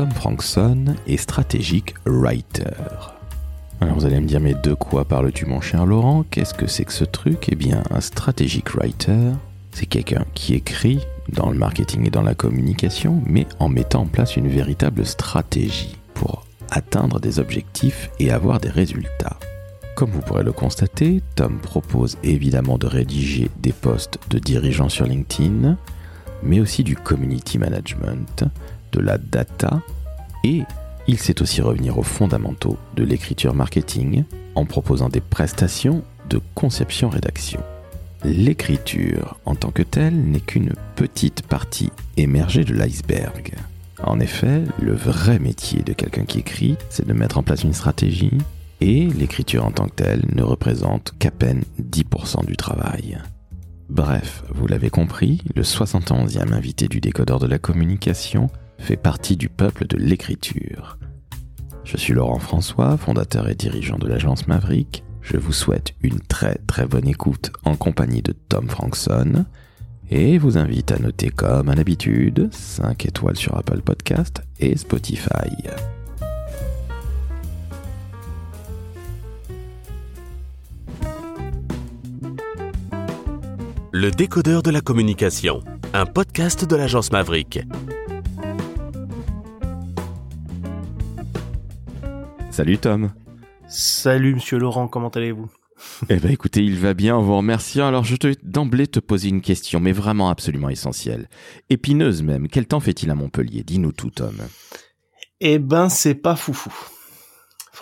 Tom Frankson est strategic writer. Alors vous allez me dire, mais de quoi parles-tu mon cher Laurent? Qu'est-ce que c'est que ce truc? Eh bien, un strategic writer, c'est quelqu'un qui écrit dans le marketing et dans la communication, mais en mettant en place une véritable stratégie pour atteindre des objectifs et avoir des résultats. Comme vous pourrez le constater, Tom propose évidemment de rédiger des posts de dirigeants sur LinkedIn, mais aussi du community management, de la data, et il sait aussi revenir aux fondamentaux de l'écriture marketing en proposant des prestations de conception-rédaction. L'écriture en tant que telle n'est qu'une petite partie émergée de l'iceberg. En effet, le vrai métier de quelqu'un qui écrit, c'est de mettre en place une stratégie, et l'écriture en tant que telle ne représente qu'à peine 10% du travail. Bref, vous l'avez compris, le 71e invité du décodeur de la communication fait partie du peuple de l'écriture. Je suis Laurent François, fondateur et dirigeant de l'agence Maverick. Je vous souhaite une très très bonne écoute en compagnie de Tom Frankson et vous invite à noter comme à l'habitude 5 étoiles sur Apple Podcast et Spotify. Le décodeur de la communication, un podcast de l'agence Maverick. Salut Tom. Salut Monsieur Laurent, comment allez-vous? Eh ben écoutez, il va bien, en vous remerciant. Alors je te d'emblée te poser une question, mais vraiment absolument essentielle. Épineuse même. Quel temps fait-il à Montpellier? Dis-nous tout Tom. Eh ben c'est pas foufou.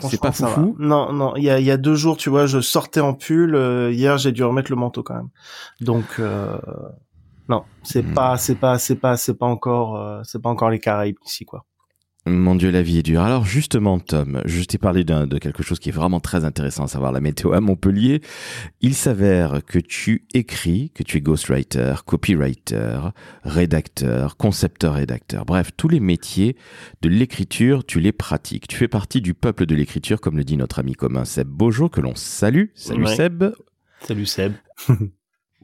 C'est pas foufou? Non, non. Il y a, y a deux jours, tu vois, je sortais en pull. euh, hier, j'ai dû remettre le manteau quand même. Donc euh, non, c'est Hmm. pas, c'est pas, c'est pas, c'est pas encore, euh, c'est pas encore les Caraïbes ici quoi. Mon Dieu, la vie est dure. Alors justement, Tom, je t'ai parlé de quelque chose qui est vraiment très intéressant, à savoir la météo à Montpellier. Il s'avère que tu écris, que tu es ghostwriter, copywriter, rédacteur, concepteur-rédacteur. Bref, tous les métiers de l'écriture, tu les pratiques. Tu fais partie du peuple de l'écriture, comme le dit notre ami commun Seb Bojo, que l'on salue. Salut Ouais. Seb. Salut Seb.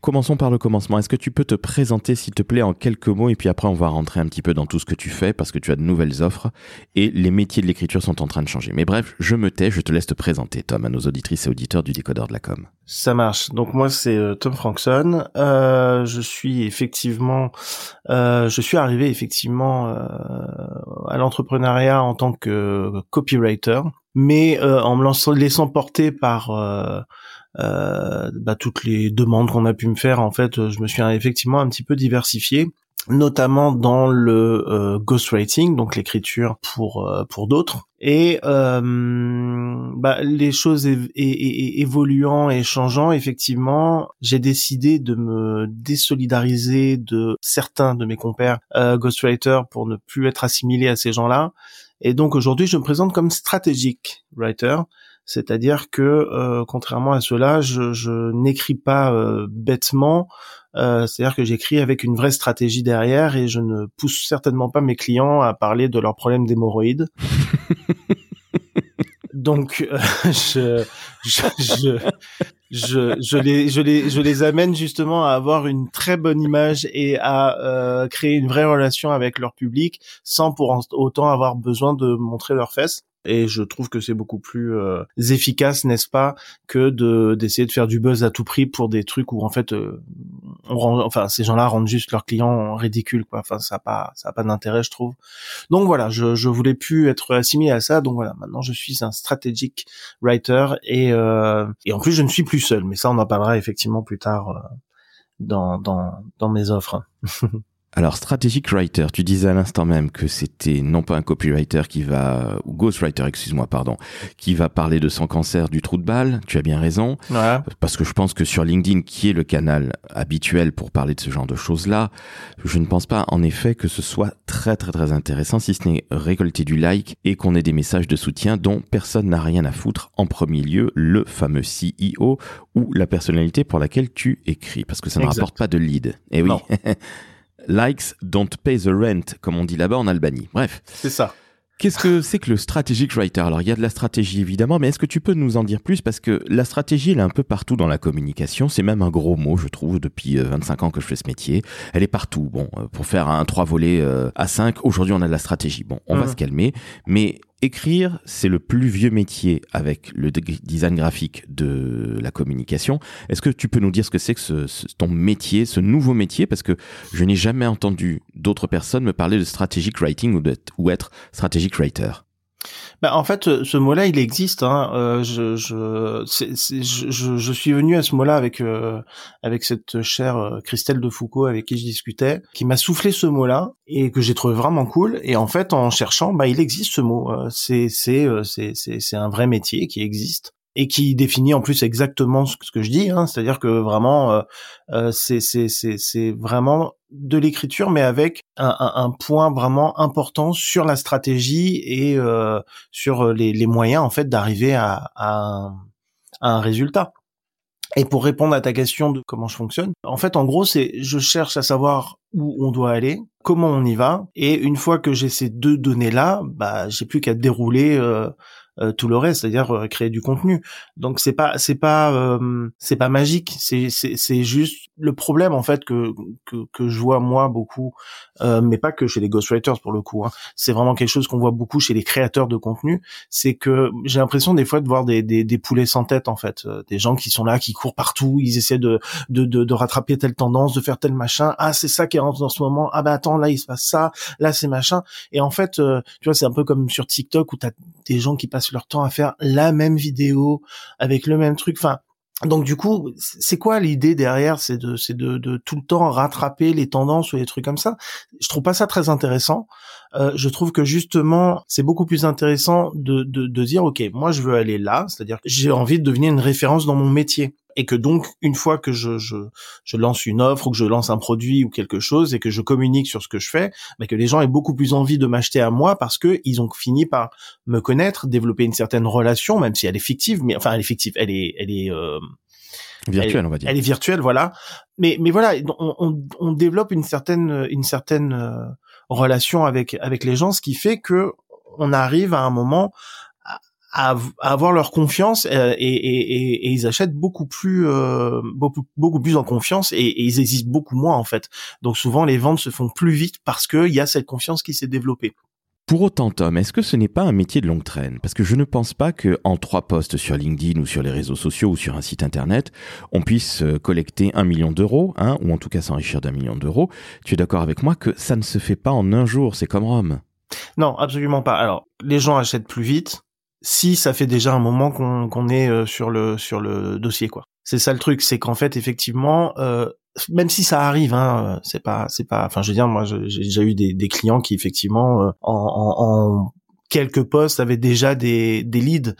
Commençons par le commencement. Est-ce que tu peux te présenter, s'il te plaît, en quelques mots, et puis après on va rentrer un petit peu dans tout ce que tu fais, parce que tu as de nouvelles offres, et les métiers de l'écriture sont en train de changer. Mais bref, je me tais, je te laisse te présenter, Tom, à nos auditrices et auditeurs du décodeur de la com. Ça marche. Donc moi c'est euh, Tom Frankson. Euh, je suis effectivement, euh, je suis arrivé effectivement euh, à l'entrepreneuriat en tant que copywriter, mais euh, en me laissant porter par euh, bah, toutes les demandes qu'on a pu me faire. En fait, euh, je me suis effectivement un petit peu diversifié notamment dans le euh, ghostwriting, donc l'écriture pour euh, pour d'autres. Et euh, bah, les choses évoluant et changeant, effectivement, j'ai décidé de me désolidariser de certains de mes compères euh, ghostwriters pour ne plus être assimilé à ces gens-là. Et donc aujourd'hui, je me présente comme strategic writer, c'est-à-dire que euh, contrairement à cela, je, je n'écris pas euh, bêtement. Euh, c'est-à-dire que j'écris avec une vraie stratégie derrière et je ne pousse certainement pas mes clients à parler de leurs problèmes d'hémorroïdes. Donc, euh, je, je, je, je, je les, je, les, je les amène justement à avoir une très bonne image et à euh, créer une vraie relation avec leur public sans pour autant avoir besoin de montrer leurs fesses. Et je trouve que c'est beaucoup plus euh, efficace, n'est-ce pas, que de d'essayer de faire du buzz à tout prix pour des trucs où en fait, euh, on rend, enfin, ces gens-là rendent juste leurs clients ridicules, quoi. Enfin, ça a pas, ça a pas d'intérêt, je trouve. Donc voilà, je, je voulais plus être assimilé à ça. Donc voilà, maintenant je suis un strategic writer et euh, et en plus je ne suis plus seul. Mais ça, on en parlera effectivement plus tard euh, dans dans dans mes offres. Alors, strategic writer, tu disais à l'instant même que c'était non pas un copywriter qui va, ou ghostwriter, excuse-moi, pardon, qui va parler de son cancer du trou de balle. Tu as bien raison. Voilà. Parce que je pense que sur LinkedIn, qui est le canal habituel pour parler de ce genre de choses-là, je ne pense pas en effet que ce soit très très très intéressant, si ce n'est récolter du like et qu'on ait des messages de soutien dont personne n'a rien à foutre. En premier lieu, le fameux CEO ou la personnalité pour laquelle tu écris, parce que ça ne Exact. rapporte pas de lead. Et oui. Likes don't pay the rent, comme on dit là-bas en Albanie. Bref. C'est ça. Qu'est-ce que c'est que le strategic writer? Alors, il y a de la stratégie évidemment, mais est-ce que tu peux nous en dire plus? Parce que la stratégie, elle est un peu partout dans la communication. C'est même un gros mot, je trouve, depuis 25 euh, ans que je fais ce métier. Elle est partout. Bon, euh, pour faire un trois volets euh, à 5, aujourd'hui, on a de la stratégie. Bon, on va mmh. se calmer. Mais écrire, c'est le plus vieux métier avec le design graphique de la communication. Est-ce que tu peux nous dire ce que c'est que ce, ton métier, ce nouveau métier? Parce que je n'ai jamais entendu d'autres personnes me parler de strategic writing ou, ou être strategic writer. Bah, en fait, ce mot-là, il existe. Hein. Euh, je, je, je, je, suis venu à ce mot-là avec euh, avec cette chère euh, Christelle de Foucault avec qui je discutais, qui m'a soufflé ce mot-là et que j'ai trouvé vraiment cool. Et en fait, en cherchant, bah, il existe ce mot. C'est c'est c'est c'est un vrai métier qui existe et qui définit en plus exactement ce que je dis, hein, c'est-à-dire que vraiment euh, euh c'est c'est vraiment de l'écriture, mais avec un, un, point vraiment important sur la stratégie et euh, sur les, les, moyens en fait d'arriver à, à, un, à un résultat. Et pour répondre à ta question de comment je fonctionne, en fait, en gros, c'est je cherche à savoir où on doit aller, comment on y va, et une fois que j'ai ces deux données-là, bah, j'ai plus qu'à dérouler euh, tout le reste, c'est-à-dire euh, créer du contenu. Donc c'est pas c'est pas euh, c'est pas magique, c'est c'est juste le problème en fait que que, que je vois moi beaucoup, mais pas que chez les ghostwriters pour le coup. Hein. C'est vraiment quelque chose qu'on voit beaucoup chez les créateurs de contenu, c'est que j'ai l'impression des fois de voir des, des, des poulets sans tête en fait, des gens qui sont là, qui courent partout, ils essaient de de, de, de rattraper telle tendance, de faire tel machin. Ah c'est ça qui est en ce moment. Ah bah attends là il se passe ça, là c'est machin. Et en fait tu vois c'est un peu comme sur TikTok où t'as des gens qui passent leur temps à faire la même vidéo avec le même truc. Enfin, donc du coup, c'est quoi l'idée derrière C'est de, c'est de, de, tout le temps rattraper les tendances ou les trucs comme ça? Je trouve pas ça très intéressant. Euh, je trouve que justement, c'est beaucoup plus intéressant de, de, de dire, ok, moi je veux aller là, c'est-à-dire que j'ai envie de devenir une référence dans mon métier et que donc une fois que je, je, je, lance une offre ou que je lance un produit ou quelque chose et que je communique sur ce que je fais, bah que les gens aient beaucoup plus envie de m'acheter à moi parce que ils ont fini par me connaître, développer une certaine relation, même si elle est fictive, mais enfin elle est fictive, elle est elle est euh, virtuelle, on va dire. Elle est virtuelle, voilà. Mais mais voilà, on, on, on développe une certaine une certaine euh, relation avec avec les gens, ce qui fait que on arrive à un moment à, avoir leur confiance euh, et, et, et, ils achètent beaucoup plus euh, beaucoup, beaucoup plus en confiance et, ils existent beaucoup moins en fait. Donc souvent les ventes se font plus vite parce qu'il y a cette confiance qui s'est développée. Pour autant, Tom, est-ce que ce n'est pas un métier de longue traîne? Parce que je ne pense pas que en trois posts sur LinkedIn ou sur les réseaux sociaux ou sur un site internet, on puisse euh, collecter un million d'euros, hein, ou en tout cas s'enrichir d'un million d'euros. Tu es d'accord avec moi que ça ne se fait pas en un jour C'est comme Rome? Non, absolument pas. Alors, les gens achètent plus vite, si ça fait déjà un moment qu'on est euh, sur le sur le dossier quoi. C'est ça le truc, c'est qu'en fait effectivement, euh, même si ça arrive, hein, c'est pas c'est pas. Enfin, je veux dire, moi j'ai déjà eu des, des clients qui effectivement euh, en, en, en quelques postes avaient déjà des des leads,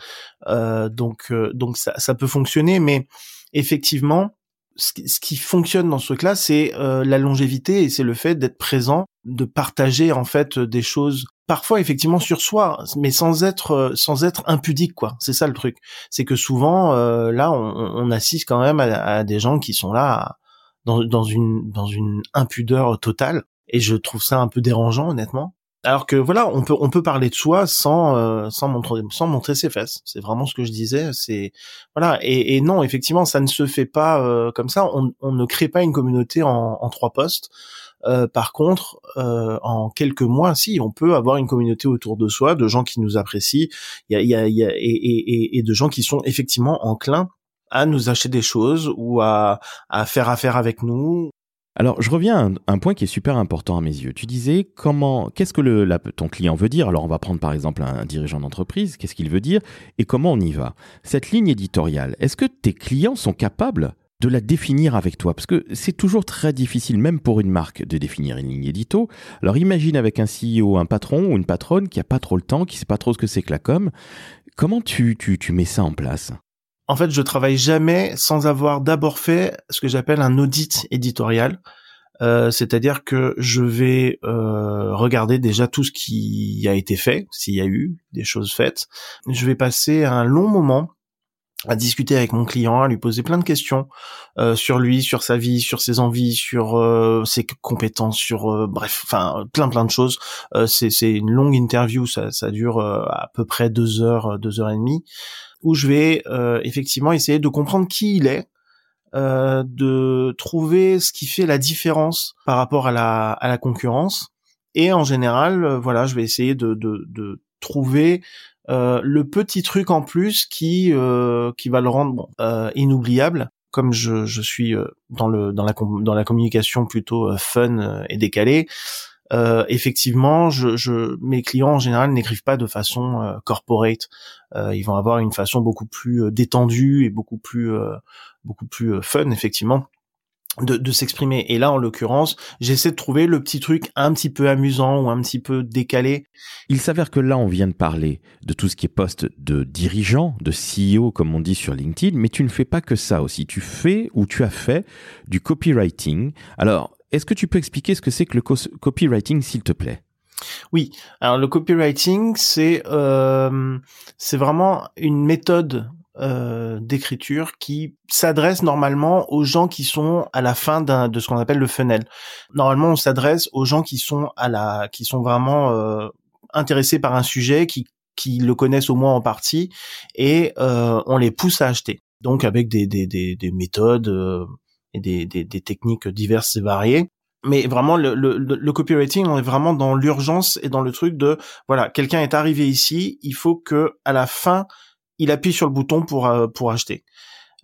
euh, donc donc ça ça peut fonctionner, mais effectivement ce qui, ce qui fonctionne dans ce truc-là, c'est la longévité et c'est le fait d'être présent, de partager en fait des choses parfois effectivement sur soi, mais sans être euh, sans être impudique quoi. C'est ça le truc. C'est que souvent euh, là on, assiste quand même à, des gens qui sont là dans, dans une dans une impudeur totale et je trouve ça un peu dérangeant honnêtement. Alors que voilà, on peut on peut parler de soi sans euh, sans montrer sans montrer ses fesses. C'est vraiment ce que je disais. C'est voilà et, non effectivement ça ne se fait pas comme ça. On, ne crée pas une communauté en trois postes. Euh, par contre, euh, en quelques mois, si on peut avoir une communauté autour de soi, de gens qui nous apprécient, et, de gens qui sont effectivement enclins à nous acheter des choses ou à, à faire affaire avec nous. Alors, je reviens à un, point qui est super important à mes yeux. Tu disais comment, qu'est-ce que le, ton client veut dire? Alors, on va prendre par exemple un dirigeant d'entreprise, qu'est-ce qu'il veut dire? Et comment on y va? Cette ligne éditoriale, est-ce que tes clients sont capables de la définir avec toi Parce que c'est toujours très difficile, même pour une marque, de définir une ligne édito. Alors imagine avec un CEO, un patron ou une patronne qui a pas trop le temps, qui sait pas trop ce que c'est que la com. Comment tu, tu, tu mets ça en place? En fait, je travaille jamais sans avoir d'abord fait ce que j'appelle un audit éditorial. Euh, c'est-à-dire que je vais euh, regarder déjà tout ce qui a été fait, s'il y a eu des choses faites. Je vais passer un long moment à discuter avec mon client, à lui poser plein de questions euh, sur lui, sur sa vie, sur ses envies, sur euh, ses compétences, sur euh, bref, enfin plein plein de choses. c'est c'est une longue interview, ça ça dure à peu près deux heures, deux heures et demie, où je vais effectivement essayer de comprendre qui il est, de trouver ce qui fait la différence par rapport à la à la concurrence. Et en général, voilà, je vais essayer de de, de trouver euh, le petit truc en plus qui euh, qui va le rendre euh, inoubliable comme je, je suis dans le dans la dans la communication plutôt fun et décalée effectivement je, je mes clients en général n'écrivent pas de façon corporate. Ils vont avoir une façon beaucoup plus détendue et beaucoup plus beaucoup plus fun effectivement de, de s'exprimer. Et là, en l'occurrence, j'essaie de trouver le petit truc un petit peu amusant ou un petit peu décalé. Il s'avère que là, on vient de parler de tout ce qui est poste de dirigeant, de CEO, comme on dit sur LinkedIn, mais tu ne fais pas que ça aussi. Tu fais ou tu as fait du copywriting. Alors, est-ce que tu peux expliquer ce que c'est que le copywriting, s'il te plaît? Oui, alors le copywriting, c'est euh, c'est vraiment une méthode euh, d'écriture qui s'adresse normalement aux gens qui sont à la fin de ce qu'on appelle le funnel. Normalement, on s'adresse aux gens qui sont à la qui sont vraiment euh, intéressés par un sujet, qui qui le connaissent au moins en partie, et euh, on les pousse à acheter. Donc avec des des des, des méthodes euh, et des, des, des techniques diverses et variées mais vraiment le, le, le, copywriting on est vraiment dans l'urgence et dans le truc de voilà quelqu'un est arrivé ici il faut que à la fin il appuie sur le bouton pour euh, pour acheter.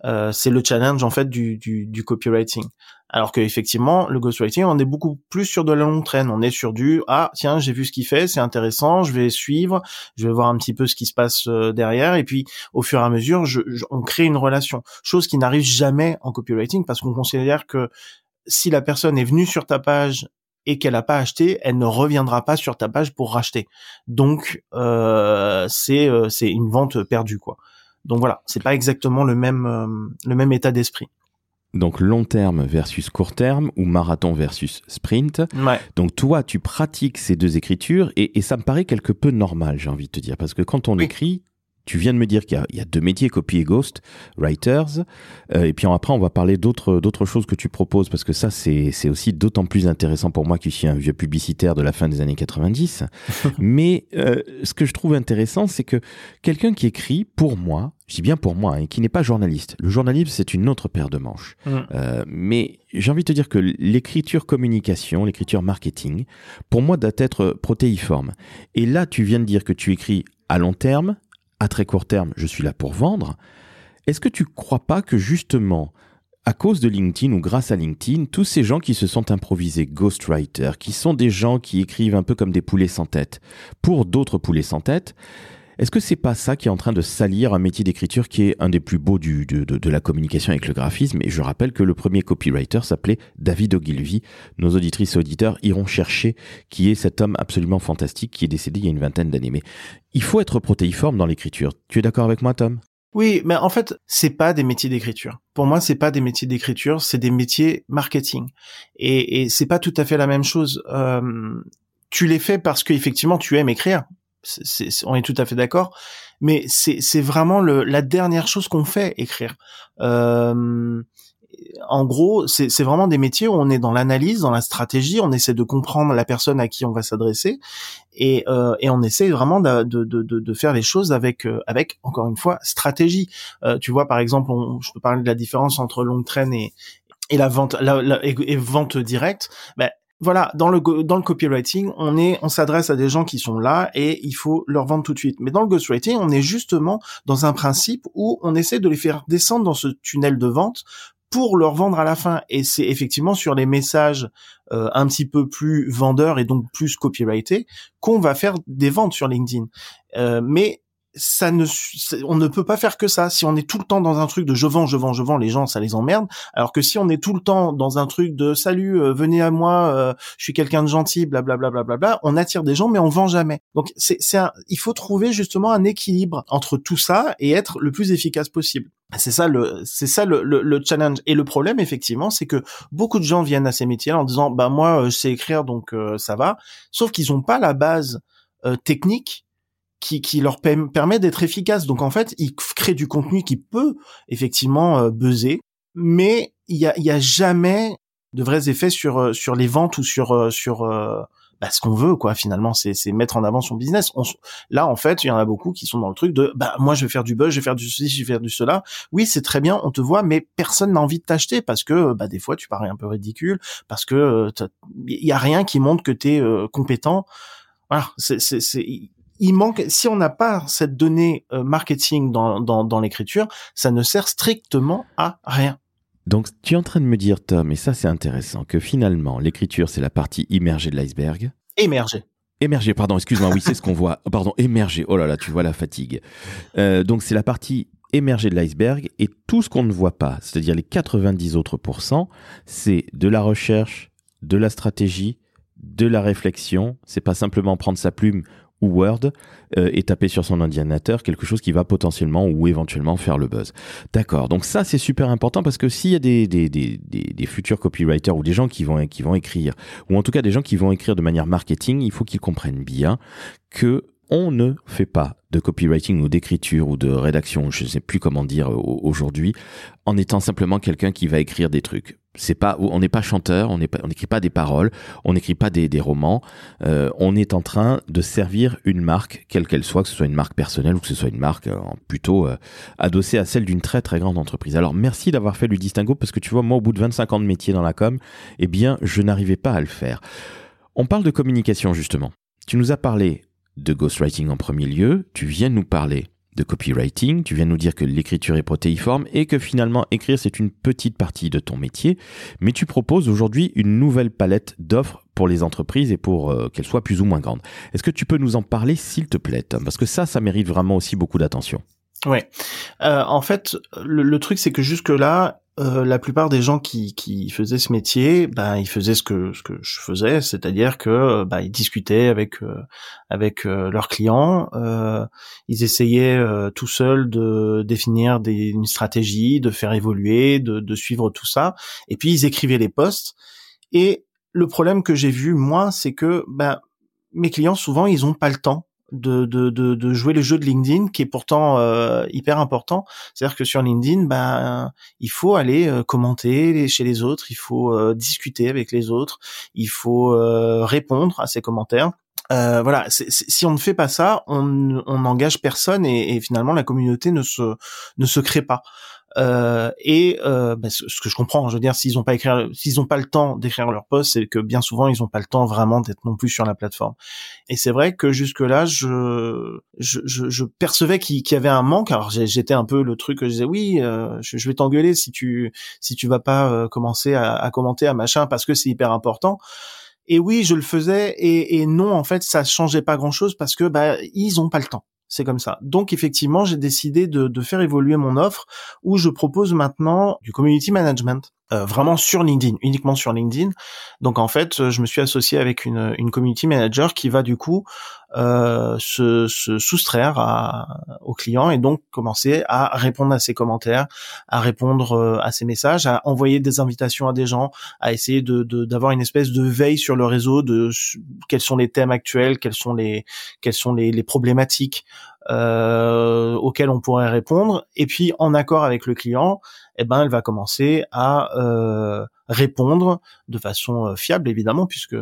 Euh, c'est le challenge en fait du, du, du copywriting. Alors que effectivement, le ghostwriting, on est beaucoup plus sur de la longue traîne. On est sur du ah tiens j'ai vu ce qu'il fait, c'est intéressant, je vais suivre, je vais voir un petit peu ce qui se passe euh, derrière, et puis au fur et à mesure, je, on crée une relation. Chose qui n'arrive jamais en copywriting parce qu'on considère que si la personne est venue sur ta page et qu'elle n'a pas acheté, elle ne reviendra pas sur ta page pour racheter. Donc euh, c'est euh, c'est une vente perdue quoi. Donc voilà, c'est pas exactement le même euh, le même état d'esprit. Donc long terme versus court terme ou marathon versus sprint. Ouais. Donc toi, tu pratiques ces deux écritures et, et, ça me paraît quelque peu normal, j'ai envie de te dire, parce que quand on écrit, tu viens de me dire qu'il y, a deux métiers, copy et ghost, writers. Euh, et puis après, on va parler d'autres d'autres choses que tu proposes parce que ça, c'est aussi d'autant plus intéressant pour moi qui suis un vieux publicitaire de la fin des années 90. Mais euh, ce que je trouve intéressant, c'est que quelqu'un qui écrit pour moi, je dis bien pour moi, et hein, qui n'est pas journaliste. Le journalisme, c'est une autre paire de manches. Mm. Euh, mais j'ai envie de te dire que l'écriture communication, l'écriture marketing, pour moi, doit être protéiforme. Et là, tu viens de dire que tu écris à long terme, à très court terme, je suis là pour vendre. Est-ce que tu crois pas que justement, à cause de LinkedIn ou grâce à LinkedIn, tous ces gens qui se sont improvisés ghostwriters, qui sont des gens qui écrivent un peu comme des poulets sans tête, pour d'autres poulets sans tête, est-ce que c'est pas ça qui est en train de salir un métier d'écriture qui est un des plus beaux du, de, la communication avec le graphisme? Et je rappelle que le premier copywriter s'appelait David Ogilvy. Nos auditrices et auditeurs iront chercher qui est cet homme absolument fantastique qui est décédé il y a une vingtaine d'années. Mais il faut être protéiforme dans l'écriture. Tu es d'accord avec moi, Tom? Oui, mais en fait, c'est pas des métiers d'écriture. Pour moi, c'est pas des métiers d'écriture, c'est des métiers marketing. Et, et c'est pas tout à fait la même chose. Euh, tu les fais parce qu'effectivement, tu aimes écrire on est tout à fait d'accord, mais c'est vraiment le, la dernière chose qu'on fait écrire. Euh, en gros, c'est vraiment des métiers où on est dans l'analyse, dans la stratégie, on essaie de comprendre la personne à qui on va s'adresser, et, euh, et, on essaie vraiment de, de, de, de, faire les choses avec, euh, avec encore une fois, stratégie. Euh, tu vois, par exemple, on, je peux parler de la différence entre longue traîne et, et la vente, la, et, vente directe. Ben, voilà, dans le dans le copywriting, on est on s'adresse à des gens qui sont là et il faut leur vendre tout de suite. Mais dans le ghostwriting, on est justement dans un principe où on essaie de les faire descendre dans ce tunnel de vente pour leur vendre à la fin. Et c'est effectivement sur les messages euh, un petit peu plus vendeurs et donc plus copyrightés qu'on va faire des ventes sur LinkedIn. Euh, mais ça ne, on ne peut pas faire que ça. Si on est tout le temps dans un truc de je vends, je vends, je vends, les gens ça les emmerde. Alors que si on est tout le temps dans un truc de salut, euh, venez à moi, euh, je suis quelqu'un de gentil, blablabla, bla, bla, bla, on attire des gens, mais on vend jamais. Donc c'est, c'est il faut trouver justement un équilibre entre tout ça et être le plus efficace possible. C'est ça le, c'est ça le, le, challenge. Et le problème effectivement, c'est que beaucoup de gens viennent à ces métiers en disant bah moi euh, je sais écrire donc ça va, sauf qu'ils ont pas la base technique qui, qui leur permet d'être efficaces. Donc en fait, ils créent du contenu qui peut effectivement euh, buzzer, mais il y a, y a jamais de vrais effets sur euh, sur les ventes ou sur euh, sur bah, ce qu'on veut quoi finalement. C'est c'est mettre en avant son business. On, là en fait il y en a beaucoup qui sont dans le truc de bah moi je vais faire du buzz je vais faire du ceci je vais faire du cela. Oui c'est très bien on te voit mais personne n'a envie de t'acheter parce que bah des fois tu parais un peu ridicule parce que il y a rien qui montre que tu es compétent. Voilà c'est c'est il manque, si on n'a pas cette donnée euh, marketing dans, dans, dans l'écriture, ça ne sert strictement à rien. Donc, tu es en train de me dire, Tom, et ça c'est intéressant, que finalement, l'écriture, c'est la partie immergée de l'iceberg. Émergée. Émergée, pardon, excuse-moi, oui, c'est ce qu'on voit. Pardon, émergée. Oh là là, tu vois la fatigue. Euh, donc, c'est la partie émergée de l'iceberg et tout ce qu'on ne voit pas, c'est-à-dire les 90 autres pourcents, c'est de la recherche, de la stratégie, de la réflexion. C'est pas simplement prendre sa plume ou Word euh, et taper sur son ordinateur quelque chose qui va potentiellement ou éventuellement faire le buzz. D'accord, donc ça c'est super important parce que s'il y a des, des, futurs copywriters ou des gens qui vont, qui vont écrire, ou en tout cas des gens qui vont écrire de manière marketing, il faut qu'ils comprennent bien que on ne fait pas de copywriting ou d'écriture ou de rédaction, je ne sais plus comment dire aujourd'hui, en étant simplement quelqu'un qui va écrire des trucs. C'est pas, on n'est pas chanteur, on n'écrit pas des paroles, on n'écrit pas des, romans. Euh, on est en train de servir une marque, quelle qu'elle soit, que ce soit une marque personnelle ou que ce soit une marque euh, plutôt adossée à celle d'une très très grande entreprise. Alors merci d'avoir fait le distinguo parce que tu vois, moi au bout de 25 ans de métier dans la com, eh bien, je n'arrivais pas à le faire. On parle de communication justement. Tu nous as parlé de ghostwriting en premier lieu, tu viens nous parler de copywriting, tu viens nous dire que l'écriture est protéiforme et que finalement écrire c'est une petite partie de ton métier, mais tu proposes aujourd'hui une nouvelle palette d'offres pour les entreprises et pour euh, qu'elles soient plus ou moins grandes. Est-ce que tu peux nous en parler s'il te plaît Parce que ça, ça mérite vraiment aussi beaucoup d'attention. Ouais. Euh, en fait, le truc c'est que jusque là, euh, la plupart des gens qui, qui faisaient ce métier, ben ils faisaient ce que ce que je faisais, c'est-à-dire que ben, ils discutaient avec euh, avec euh, leurs clients, ils essayaient tout seuls de définir des, une stratégie, de faire évoluer, de, de suivre tout ça, et puis ils écrivaient les posts. Et le problème que j'ai vu moi, c'est que ben mes clients souvent ils ont pas le temps de, de, de, de, jouer le jeu de LinkedIn qui est pourtant euh, hyper important. C'est-à-dire que sur LinkedIn, ben il faut aller euh, commenter chez les autres, il faut euh, discuter avec les autres, il faut répondre à ces commentaires. voilà, si on ne fait pas ça, on n'engage personne et, et, finalement la communauté ne se ne se crée pas. Euh, et bah, ce, que je comprends, je veux dire, s'ils n'ont pas écrire, s'ils n'ont pas le temps d'écrire leur post, c'est que bien souvent ils n'ont pas le temps vraiment d'être non plus sur la plateforme. Et c'est vrai que jusque là, je je, je, percevais qu'il y avait un manque. Alors j'étais un peu le truc que je disais, oui, euh, je, vais t'engueuler si tu si tu vas pas commencer à, commenter à machin parce que c'est hyper important. Et oui, je le faisais et, et non, en fait, ça changeait pas grand chose parce que bah ils ont pas le temps c'est comme ça. Donc effectivement, j'ai décidé de, faire évoluer mon offre où je propose maintenant du community management. Euh, vraiment sur LinkedIn, uniquement sur LinkedIn. Donc en fait, je me suis associé avec une, une community manager qui va du coup euh, se, se, soustraire à, aux clients et donc commencer à répondre à ses commentaires, à répondre euh, à ses messages, à envoyer des invitations à des gens, à essayer de d'avoir une espèce de veille sur le réseau de quels sont les thèmes actuels, quels sont les quelles sont les, les problématiques euh, auxquelles on pourrait répondre. Et puis en accord avec le client, eh ben elle va commencer à euh, répondre de façon euh, fiable évidemment puisque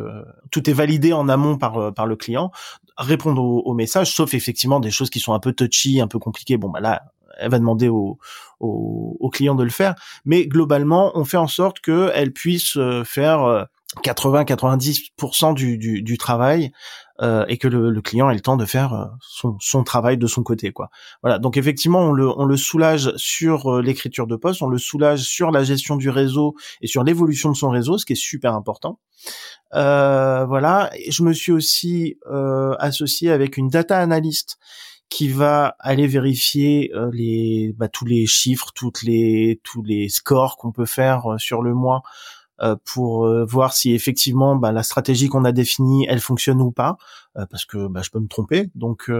tout est validé en amont par euh, par le client. Répondre aux, messages sauf effectivement des choses qui sont un peu touchy un peu compliquées. Bon bah là elle va demander au, au, au client de le faire. Mais globalement on fait en sorte que elle puisse faire 80-90% du, du, du, travail euh, et que le, le, client ait le temps de faire euh, son, son, travail de son côté quoi. Voilà donc effectivement on le, on le soulage sur euh, l'écriture de poste, on le soulage sur la gestion du réseau et sur l'évolution de son réseau, ce qui est super important. Euh, voilà, et je me suis aussi euh, associé avec une data analyst qui va aller vérifier les bah, tous les chiffres, toutes les tous les scores qu'on peut faire sur le mois euh, pour euh, voir si effectivement bah, la stratégie qu'on a définie elle fonctionne ou pas euh, parce que bah, je peux me tromper donc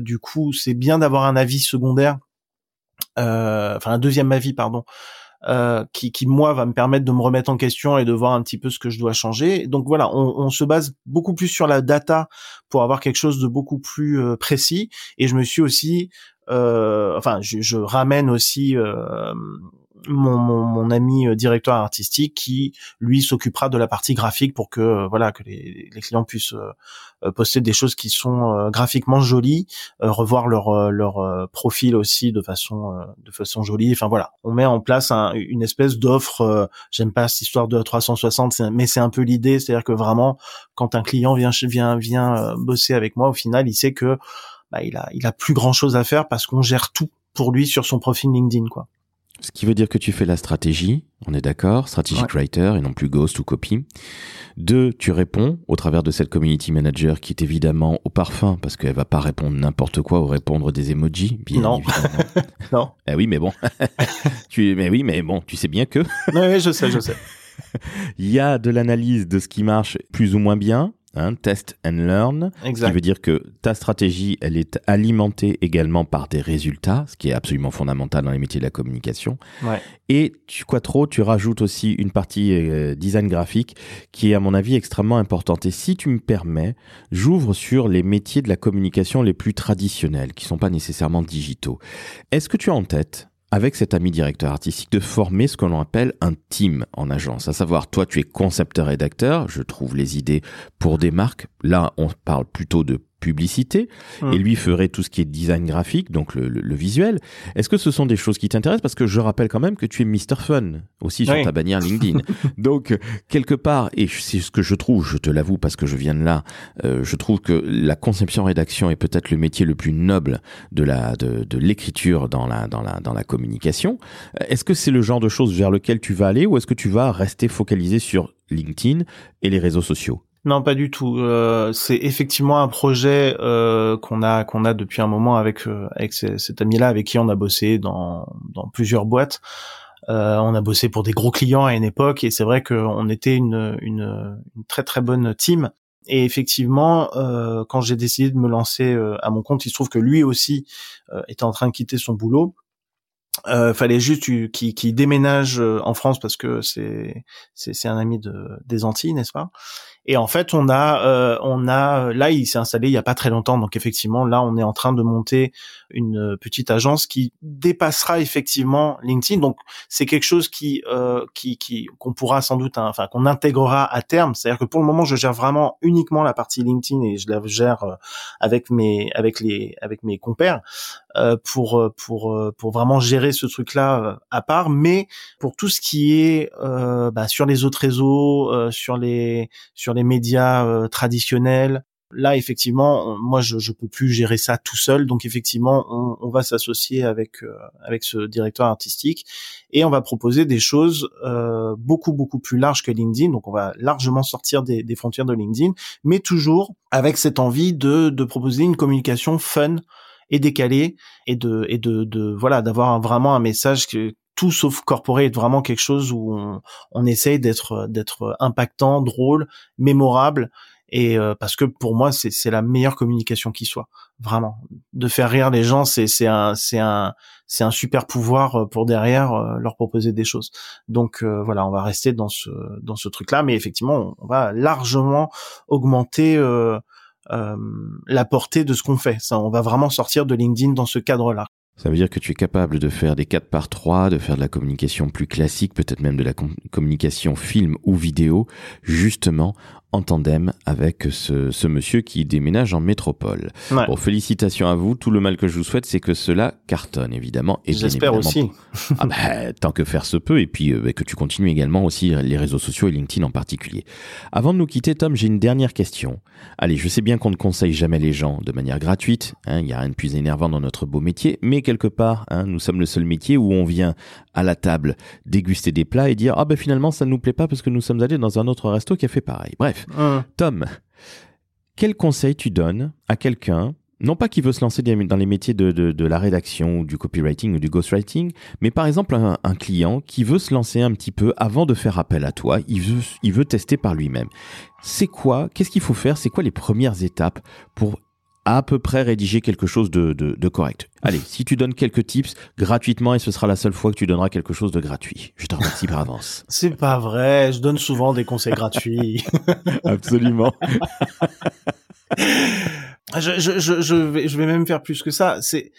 du coup c'est bien d'avoir un avis secondaire enfin un deuxième avis pardon euh, qui, qui moi va me permettre de me remettre en question et de voir un petit peu ce que je dois changer. Donc voilà, on, on se base beaucoup plus sur la data pour avoir quelque chose de beaucoup plus euh, précis. Et je me suis aussi, euh, enfin, je, je, ramène aussi euh, mon, mon, mon, ami euh, directeur artistique qui lui s'occupera de la partie graphique pour que euh, voilà que les, les, clients puissent euh, poster des choses qui sont graphiquement jolies, revoir leur leur profil aussi de façon de façon jolie. Enfin voilà, on met en place un, une espèce d'offre. J'aime pas cette histoire de 360, mais c'est un peu l'idée, c'est-à-dire que vraiment quand un client vient vient vient bosser avec moi, au final, il sait que bah, il a il a plus grand chose à faire parce qu'on gère tout pour lui sur son profil LinkedIn quoi. Ce qui veut dire que tu fais la stratégie, on est d'accord, strategic writer et non plus ghost ou copy. Deux, tu réponds au travers de cette community manager qui est évidemment au parfum parce qu'elle va pas répondre n'importe quoi ou répondre des emojis, bien non. non. Eh oui, mais bon. tu, mais oui, mais bon, tu sais bien que. oui, je sais, je sais. Il y a de l'analyse de ce qui marche plus ou moins bien, Hein, test and learn, exact. qui veut dire que ta stratégie, elle est alimentée également par des résultats, ce qui est absolument fondamental dans les métiers de la communication. Ouais. Et tu trop, tu rajoutes aussi une partie euh, design graphique qui est à mon avis extrêmement importante. Et si tu me permets, j'ouvre sur les métiers de la communication les plus traditionnels, qui sont pas nécessairement digitaux. Est-ce que tu as en tête avec cet ami directeur artistique de former ce que l'on appelle un team en agence. À savoir, toi, tu es concepteur-rédacteur, je trouve les idées pour des marques. Là, on parle plutôt de publicité et lui ferait tout ce qui est design graphique, donc le, le, visuel. Est-ce que ce sont des choses qui t'intéressent? Parce que je rappelle quand même que tu es Mr. Fun aussi sur ta bannière LinkedIn. donc quelque part, et c'est ce que je trouve, je te l'avoue parce que je viens de là, euh, je trouve que la conception-rédaction est peut-être le métier le plus noble de la de, de l'écriture dans la dans la dans la communication. Est-ce que c'est le genre de choses vers lequel tu vas aller ou est-ce que tu vas rester focalisé sur LinkedIn et les réseaux sociaux? Non, pas du tout. Euh, c'est effectivement un projet euh, qu'on a qu'on a depuis un moment avec euh, avec cet ami-là avec qui on a bossé dans dans plusieurs boîtes. On a bossé pour des gros clients à une époque et c'est vrai qu'on était une, une, très très bonne team. Et effectivement, quand j'ai décidé de me lancer à mon compte, il se trouve que lui aussi était en train de quitter son boulot. Euh, fallait juste qu'il qu déménage en France parce que c'est c'est un ami de des Antilles, n'est-ce pas? Et en fait, on a, euh, on a, là, il s'est installé il y a pas très longtemps, donc effectivement, là, on est en train de monter une petite agence qui dépassera effectivement LinkedIn. Donc, c'est quelque chose qui, euh, qui, qui, qu'on pourra sans doute, hein, enfin, qu'on intégrera à terme. C'est-à-dire que pour le moment, je gère vraiment uniquement la partie LinkedIn et je la gère euh, avec mes, avec les, avec mes compères. Euh, pour euh, pour euh, pour vraiment gérer ce truc là à part. Mais pour tout ce qui est bah, sur les autres réseaux sur les sur les médias traditionnels là effectivement moi je je peux plus gérer ça tout seul. Donc effectivement on, on va s'associer avec avec ce directeur artistique et on va proposer des choses euh, beaucoup beaucoup plus larges que LinkedIn. Donc on va largement sortir des, des frontières de LinkedIn mais toujours avec cette envie de de proposer une communication fun et décalé et de et de, de voilà d'avoir vraiment un message que tout sauf corporate, vraiment quelque chose où on, on essaye d'être d'être impactant, drôle, mémorable et euh, parce que pour moi c'est c'est la meilleure communication qui soit vraiment. De faire rire les gens c'est c'est un c'est un c'est un super pouvoir euh, pour derrière euh, leur proposer des choses. Donc voilà on va rester dans ce dans ce truc là mais effectivement on, va largement augmenter euh, la portée de ce qu'on fait. Ça, on va vraiment sortir de LinkedIn dans ce cadre-là. Ça veut dire que tu es capable de faire des 4 par 3, de faire de la communication plus classique, peut-être même de la communication film ou vidéo, justement en tandem avec ce, ce, monsieur qui déménage en métropole. Ouais. Bon, félicitations à vous. Tout le mal que je vous souhaite, c'est que cela cartonne, évidemment. Et J'espère aussi. ah bah, tant que faire se peut, et puis euh, bah, que tu continues également aussi les réseaux sociaux et LinkedIn en particulier. Avant de nous quitter, Tom, j'ai une dernière question. Allez, je sais bien qu'on ne conseille jamais les gens de manière gratuite. Hein, il n'y a rien de plus énervant dans notre beau métier, mais quelque part, hein, nous sommes le seul métier où on vient à la table déguster des plats et dire ah ben finalement ça ne nous plaît pas parce que nous sommes allés dans un autre resto qui a fait pareil. Bref, Mmh. Tom, quel conseil tu donnes à quelqu'un non pas qui veut se lancer dans les métiers de, de, de, la rédaction ou du copywriting ou du ghostwriting, mais par exemple un, un, client qui veut se lancer un petit peu avant de faire appel à toi, il veut, il veut tester par lui-même. C'est quoi Qu'est-ce qu'il faut faire C'est quoi les premières étapes pour à peu près rédiger quelque chose de, de, correct. Allez, si tu donnes quelques tips gratuitement et ce sera la seule fois que tu donneras quelque chose de gratuit. Je te remercie par avance. C'est pas vrai, je donne souvent des conseils gratuits. Absolument. je, je, je, je, vais, je vais même faire plus que ça. C'est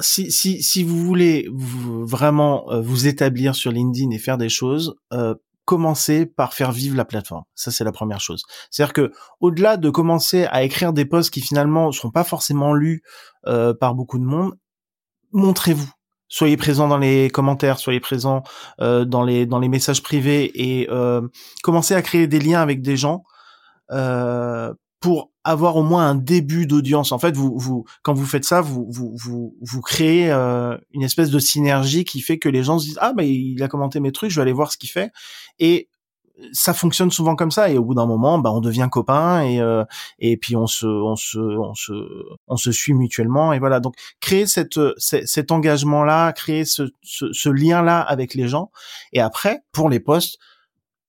si, si, si vous voulez vraiment euh, vous établir sur LinkedIn et faire des choses, euh, commencer par faire vivre la plateforme. Ça, c'est la première chose. C'est-à-dire que, au-delà de commencer à écrire des posts qui finalement seront pas forcément lus euh, par beaucoup de monde, montrez-vous. Soyez présent dans les commentaires, soyez présent euh, dans les messages privés et euh, commencez à créer des liens avec des gens pour avoir au moins un début d'audience. En fait, vous, vous, quand vous faites ça, vous, vous, vous, vous créez euh, une espèce de synergie qui fait que les gens se disent ah mais il a commenté mes trucs, je vais aller voir ce qu'il fait. Et ça fonctionne souvent comme ça. Et au bout d'un moment, bah, on devient copains et euh, et puis on se on se on se on se suit mutuellement. Et voilà. Donc créer cette, cet engagement là, créer ce, ce, ce lien là avec les gens. Et après, pour les postes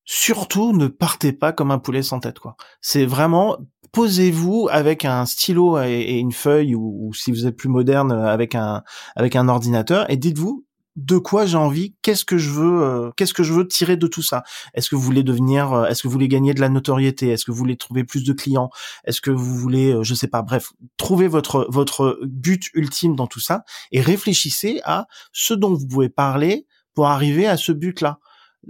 surtout ne partez pas comme un poulet sans tête quoi. C'est vraiment posez-vous avec un stylo et, une feuille ou, si vous êtes plus moderne avec un avec un ordinateur et dites-vous de quoi j'ai envie, qu'est-ce que je veux, euh, qu'est-ce que je veux tirer de tout ça. Est-ce que vous voulez devenir, euh, est-ce que vous voulez gagner de la notoriété, est-ce que vous voulez trouver plus de clients, est-ce que vous voulez, euh, je sais pas, bref, trouvez votre votre but ultime dans tout ça et réfléchissez à ce dont vous pouvez parler pour arriver à ce but-là.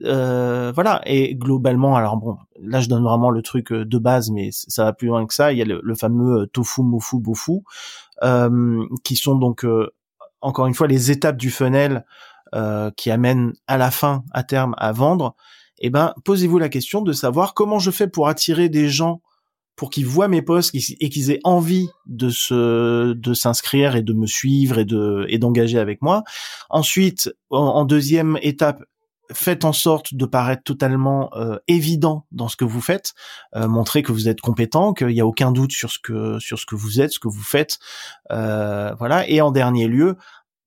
Euh, voilà. Et globalement, alors bon, là je donne vraiment le truc euh, de base, mais ça va plus loin que ça. Il y a le, fameux euh, tofu, mofu, bofu, euh, qui sont donc encore une fois les étapes du funnel qui amènent à la fin, à terme, à vendre. Eh ben, posez-vous la question de savoir comment je fais pour attirer des gens pour qu'ils voient mes posts et qu'ils aient envie de se de s'inscrire et de me suivre et de et d'engager avec moi. Ensuite, en deuxième étape, faites en sorte de paraître totalement euh, évident dans ce que vous faites, euh, montrez que vous êtes compétent, qu'il n'y a aucun doute sur ce que sur ce que vous êtes, ce que vous faites, euh, voilà. Et en dernier lieu,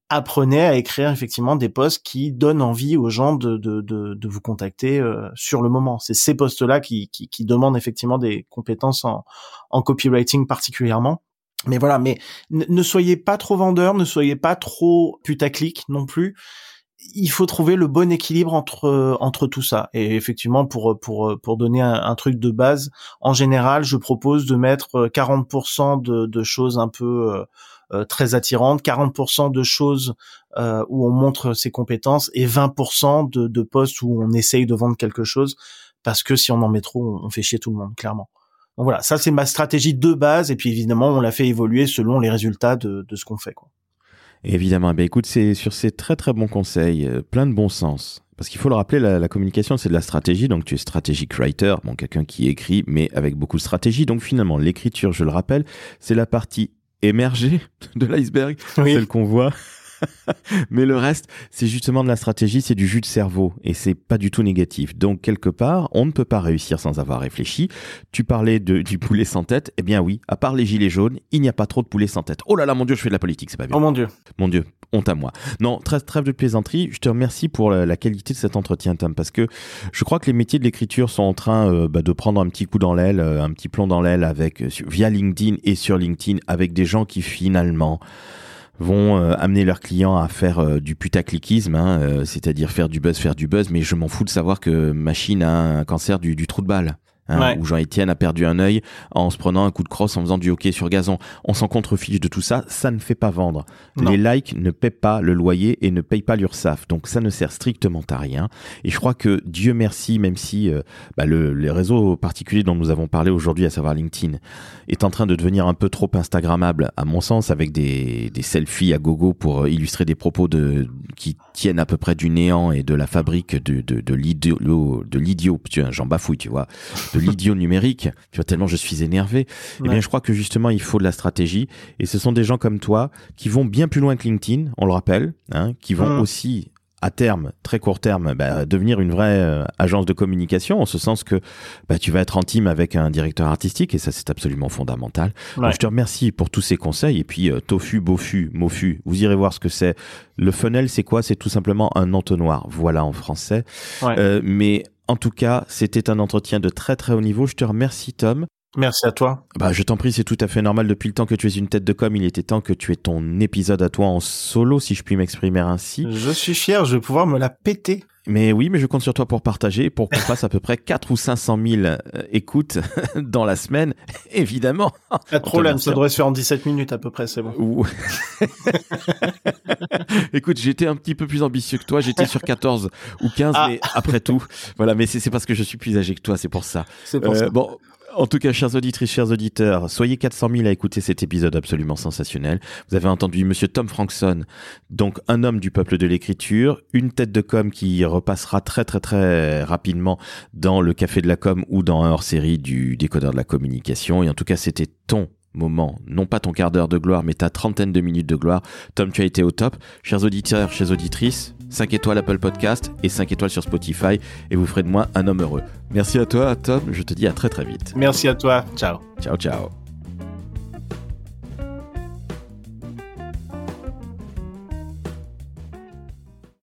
apprenez à écrire effectivement des posts qui donnent envie aux gens de de, de, de vous contacter sur le moment. C'est ces posts-là qui, qui, qui demandent effectivement des compétences en, en copywriting particulièrement. Mais voilà, mais ne soyez pas trop vendeur, ne soyez pas trop putaclic non plus il faut trouver le bon équilibre entre entre tout ça. Et effectivement, pour pour pour donner un, truc de base, en général, je propose de mettre 40% de, de choses un peu euh, euh, très attirantes, 40% de choses euh, où on montre ses compétences et 20% de, de postes où on essaye de vendre quelque chose. Parce que si on en met trop, on fait chier tout le monde, clairement. Donc voilà, ça c'est ma stratégie de base. Et puis évidemment, on la fait évoluer selon les résultats de, de ce qu'on fait. Quoi évidemment, eh écoute, c'est sur ces très très bons conseils, euh, plein de bon sens. Parce qu'il faut le rappeler, la, communication, c'est de la stratégie. Donc, tu es strategic writer, bon, quelqu'un qui écrit, mais avec beaucoup de stratégie. Donc, finalement, l'écriture, je le rappelle, c'est la partie émergée de l'iceberg, celle qu'on voit Mais le reste, c'est justement de la stratégie, c'est du jus de cerveau et c'est pas du tout négatif. Donc quelque part, on ne peut pas réussir sans avoir réfléchi. Tu parlais de, du poulet sans tête. Eh bien oui, à part les gilets jaunes, il n'y a pas trop de poulet sans tête. Oh là là, mon dieu, je fais de la politique, c'est pas bien. Oh mon dieu. Mon dieu, honte à moi. Non, trêve, trêve de plaisanterie. Je te remercie pour la, qualité de cet entretien, Tom, parce que je crois que les métiers de l'écriture sont en train euh, bah, de prendre un petit coup dans l'aile, euh, un petit plomb dans l'aile avec euh, via LinkedIn et sur LinkedIn avec des gens qui finalement vont euh, amener leurs clients à faire euh, du putaclicisme, hein, euh, c'est-à-dire faire du buzz, faire du buzz, mais je m'en fous de savoir que machine a un cancer du, du trou de balle. Hein, où Jean-Étienne a perdu un œil en se prenant un coup de crosse en faisant du hockey sur gazon. On s'en contrefiche de tout ça, ça ne fait pas vendre. Les likes ne paient pas le loyer et ne payent pas l'URSSAF, donc ça ne sert strictement à rien. Et je crois que Dieu merci, même si euh, bah, le, les réseaux particuliers dont nous avons parlé aujourd'hui, à savoir LinkedIn, est en train de devenir un peu trop Instagrammable, à mon sens, avec des, des selfies à gogo pour illustrer des propos de qui tiennent à peu près du néant et de la fabrique de, de, de l'idiot, j'en bafouille, tu vois de l'idiot numérique, tu vois, tellement je suis énervé. Eh bien, je crois que justement, il faut de la stratégie. Et ce sont des gens comme toi qui vont bien plus loin que LinkedIn, on le rappelle, hein, qui vont mmh. aussi à terme, très court terme, bah, devenir une vraie euh, agence de communication, en ce sens que bah, tu vas être intime avec un directeur artistique, et ça c'est absolument fondamental. je te remercie pour tous ces conseils, et puis euh, tofu, bofu, mofu, vous irez voir ce que c'est. Le funnel, c'est quoi? C'est tout simplement un entonnoir, voilà en français. Euh, mais en tout cas, c'était un entretien de très très haut niveau. Je te remercie Tom. Merci à toi. Bah, je t'en prie, c'est tout à fait normal. Depuis le temps que tu es une tête de com, il était temps que tu aies ton épisode à toi en solo, si je puis m'exprimer ainsi. Je suis fier, je vais pouvoir me la péter. Mais oui, mais je compte sur toi pour partager, pour qu'on fasse à peu près 4 ou 500 000 euh, écoutes dans la semaine, évidemment. Pas de problème, ça devrait se faire en 17 minutes à peu près, c'est bon. Écoute, j'étais un petit peu plus ambitieux que toi, j'étais sur 14 ou 15, ah. mais après tout, voilà, mais c'est parce que je suis plus âgé que toi, c'est pour ça. C'est pour euh, ça. Bon, en tout cas, chers auditrices, chers auditeurs, soyez 400 000 à écouter cet épisode absolument sensationnel. Vous avez entendu Monsieur Tom Frankson, donc un homme du peuple de l'écriture, une tête de com qui repassera très très très rapidement dans le Café de la com ou dans un hors-série du décodeur de la communication. Et en tout cas, c'était ton moment, non pas ton quart d'heure de gloire, mais ta trentaine de minutes de gloire. Tom, tu as été au top. Chers auditeurs, chers auditrices, 5 étoiles Apple Podcast et 5 étoiles sur Spotify et vous ferez de moi un homme heureux. Merci à toi, Tom. Je te dis à très très vite. Merci à toi. Ciao. Ciao, ciao.